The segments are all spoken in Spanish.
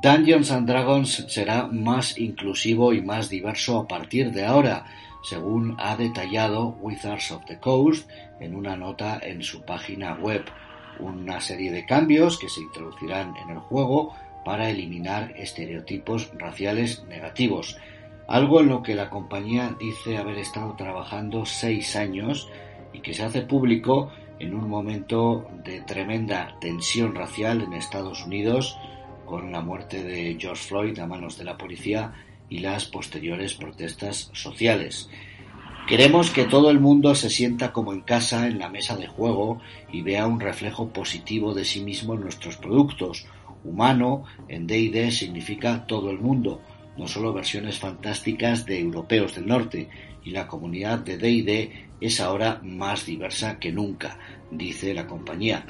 Dungeons and Dragons será más inclusivo y más diverso a partir de ahora, según ha detallado Wizards of the Coast en una nota en su página web. Una serie de cambios que se introducirán en el juego para eliminar estereotipos raciales negativos, algo en lo que la compañía dice haber estado trabajando seis años y que se hace público en un momento de tremenda tensión racial en Estados Unidos con la muerte de George Floyd a manos de la policía y las posteriores protestas sociales. Queremos que todo el mundo se sienta como en casa en la mesa de juego y vea un reflejo positivo de sí mismo en nuestros productos. Humano en D&D significa todo el mundo, no solo versiones fantásticas de europeos del norte, y la comunidad de D&D es ahora más diversa que nunca, dice la compañía.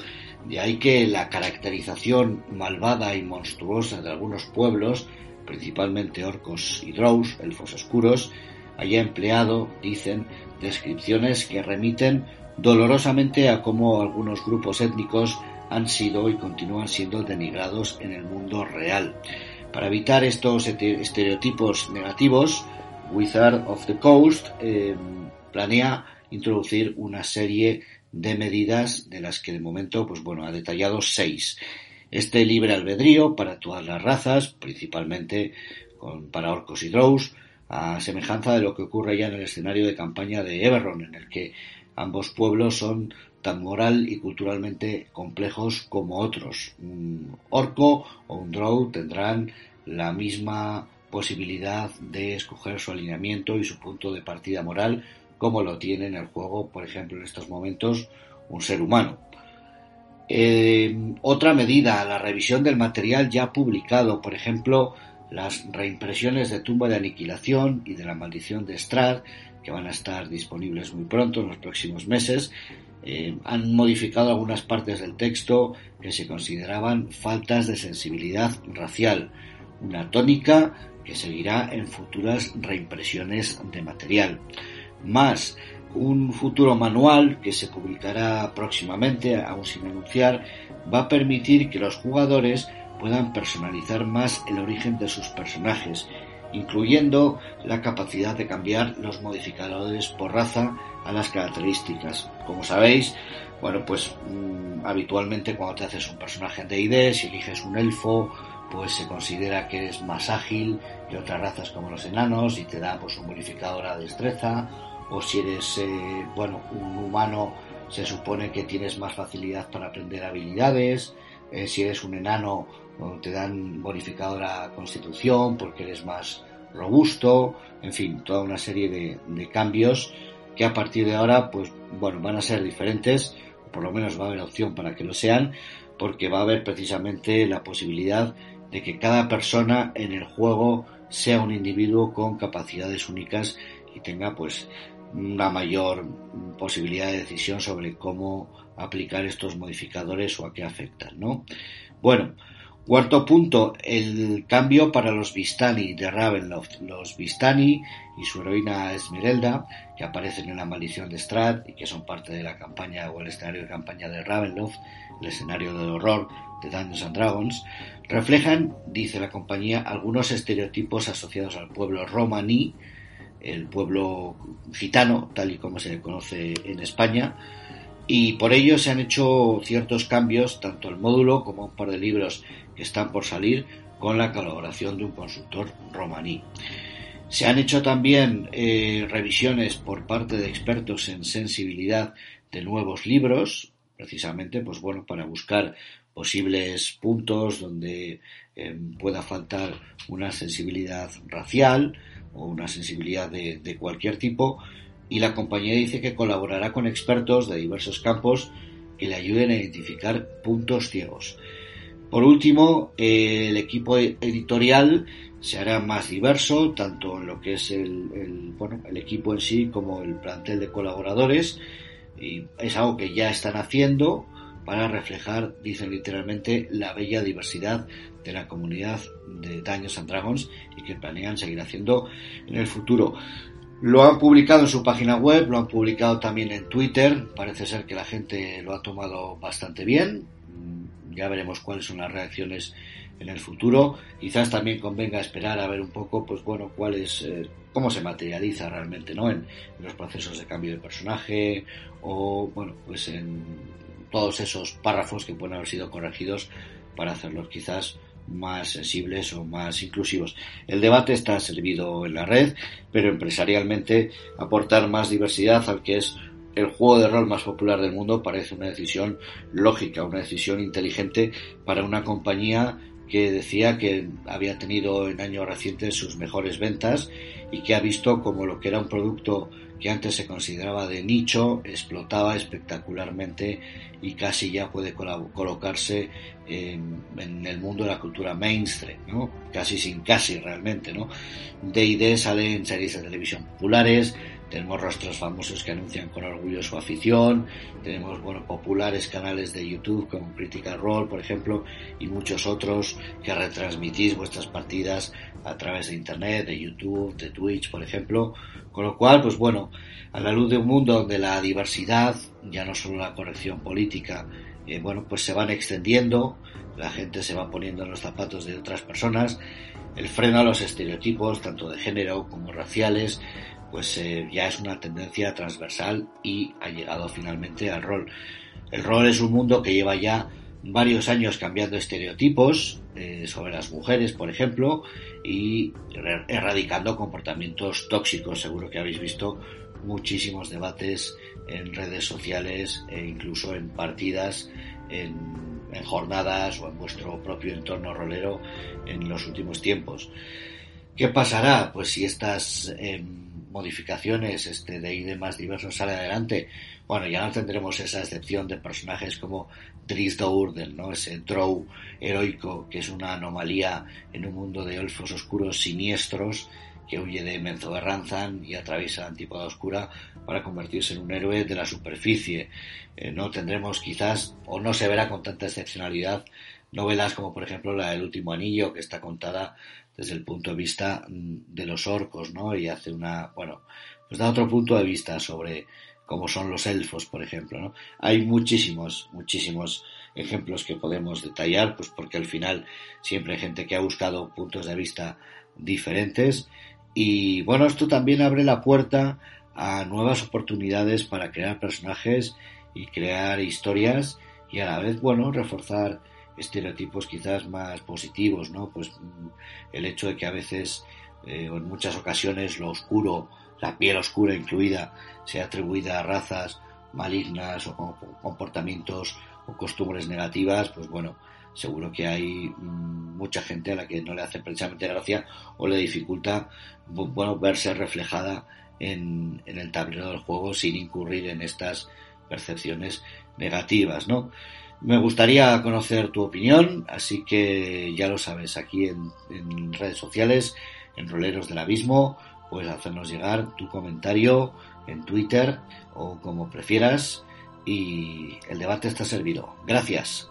De ahí que la caracterización malvada y monstruosa de algunos pueblos, principalmente orcos y drows, elfos oscuros, haya empleado, dicen, descripciones que remiten dolorosamente a cómo algunos grupos étnicos han sido y continúan siendo denigrados en el mundo real. Para evitar estos estereotipos negativos, Wizard of the Coast eh, planea introducir una serie de medidas de las que de momento, pues bueno, ha detallado seis. Este libre albedrío para todas las razas, principalmente para orcos y drows, a semejanza de lo que ocurre ya en el escenario de campaña de Eberron, en el que ambos pueblos son tan moral y culturalmente complejos como otros. Un orco o un drow tendrán la misma posibilidad de escoger su alineamiento y su punto de partida moral como lo tiene en el juego, por ejemplo, en estos momentos, un ser humano. Eh, otra medida, la revisión del material ya publicado, por ejemplo, las reimpresiones de Tumba de Aniquilación y de la Maldición de Strad, que van a estar disponibles muy pronto, en los próximos meses, eh, han modificado algunas partes del texto que se consideraban faltas de sensibilidad racial, una tónica que seguirá en futuras reimpresiones de material. Más un futuro manual que se publicará próximamente, aún sin anunciar, va a permitir que los jugadores puedan personalizar más el origen de sus personajes, incluyendo la capacidad de cambiar los modificadores por raza a las características. Como sabéis, bueno, pues mm, habitualmente cuando te haces un personaje de ID, si eliges un elfo, pues se considera que eres más ágil que otras razas como los enanos y te da pues un modificador a destreza o si eres, eh, bueno, un humano se supone que tienes más facilidad para aprender habilidades, eh, si eres un enano te dan bonificador a constitución porque eres más robusto, en fin, toda una serie de, cambios que a partir de ahora, pues bueno, van a ser diferentes, por lo menos va a haber opción para que lo sean, porque va a haber precisamente la posibilidad de que cada persona en el juego sea un individuo con capacidades únicas y tenga pues una mayor posibilidad de decisión sobre cómo aplicar estos modificadores o a qué afectan, ¿no? Bueno, cuarto punto, el cambio para los Vistani de Ravenloft. Los Vistani y su heroína Esmeralda, que aparecen en la maldición de Strad y que son parte de la campaña o el escenario de campaña de Ravenloft, el escenario de horror de Dungeons and Dragons, reflejan, dice la compañía, algunos estereotipos asociados al pueblo romaní, el pueblo gitano, tal y como se le conoce en España, y por ello se han hecho ciertos cambios, tanto al módulo como a un par de libros que están por salir, con la colaboración de un consultor romaní. Se han hecho también eh, revisiones por parte de expertos en sensibilidad de nuevos libros, precisamente, pues bueno, para buscar posibles puntos donde eh, pueda faltar una sensibilidad racial o una sensibilidad de, de cualquier tipo y la compañía dice que colaborará con expertos de diversos campos que le ayuden a identificar puntos ciegos. Por último, el equipo editorial se hará más diverso, tanto en lo que es el, bueno, el equipo en sí como el plantel de colaboradores. Y es algo que ya están haciendo para reflejar, dicen literalmente, la bella diversidad de la comunidad de Daños and Dragons y que planean seguir haciendo en el futuro. Lo han publicado en su página web, lo han publicado también en Twitter. Parece ser que la gente lo ha tomado bastante bien. Mm, ya veremos cuáles son las reacciones en el futuro. Quizás también convenga esperar a ver un poco, pues bueno, cuál es, eh, cómo se materializa realmente, ¿no? En, en, los procesos de cambio de personaje o, bueno, pues en todos esos párrafos que pueden haber sido corregidos para hacerlos quizás más sensibles o más inclusivos. El debate está servido en la red, pero empresarialmente aportar más diversidad al que es el juego de rol más popular del mundo parece una decisión lógica, una decisión inteligente para una compañía que decía que había tenido en años recientes sus mejores ventas y que ha visto como lo que era un producto que antes se consideraba de nicho explotaba espectacularmente y casi ya puede colocarse en, el mundo de la cultura mainstream, ¿no? Casi sin casi realmente, ¿no? D&D sale en series de televisión populares, tenemos rostros famosos que anuncian con orgullo su afición, tenemos bueno, populares canales de YouTube como Critical Role, por ejemplo, y muchos otros que retransmitís vuestras partidas a través de Internet, de YouTube, de Twitch, por ejemplo. Con lo cual, pues bueno, a la luz de un mundo donde la diversidad, ya no solo la corrección política, eh, bueno, pues se van extendiendo, la gente se va poniendo en los zapatos de otras personas, el freno a los estereotipos, tanto de género como raciales, pues eh, ya es una tendencia transversal y ha llegado finalmente al rol. El rol es un mundo que lleva ya varios años cambiando estereotipos eh, sobre las mujeres, por ejemplo, y erradicando comportamientos tóxicos. Seguro que habéis visto muchísimos debates en redes sociales e incluso en partidas, en, jornadas o en vuestro propio entorno rolero en los últimos tiempos. ¿Qué pasará? Pues si estas em, modificaciones este, de ID más diversos sale adelante, bueno, ya no tendremos esa excepción de personajes como Dries Dourden, ¿no? Ese Drow heroico que es una anomalía en un mundo de elfos oscuros siniestros que huye de Menzoberranzan y atraviesa Antípoda Oscura para convertirse en un héroe de la superficie. Eh, no tendremos quizás, o no se verá con tanta excepcionalidad, novelas como por ejemplo la del último anillo, que está contada desde el punto de vista mm, de los orcos, ¿no? Y hace una, bueno, pues da otro punto de vista sobre cómo son los elfos, por ejemplo. Hay muchísimos, muchísimos ejemplos que podemos detallar, pues porque al final siempre hay gente que ha buscado puntos de vista diferentes y bueno, esto también abre la puerta a nuevas oportunidades para crear personajes y crear historias y a la vez, bueno, reforzar estereotipos quizás más positivos, ¿no? Pues mm, el hecho de que a veces eh, o en muchas ocasiones lo oscuro, la piel oscura incluida, sea atribuida a razas malignas o comportamientos o costumbres negativas, pues bueno, seguro que hay mm, mucha gente a la que no le hace precisamente gracia o le dificulta bueno verse reflejada en, en el tablero del juego sin incurrir en estas percepciones negativas, ¿no? Me gustaría conocer tu opinión, así que ya lo sabes, aquí en, redes sociales, en Roleros del Abismo, puedes hacernos llegar tu comentario en Twitter o como prefieras y el debate está servido. Gracias.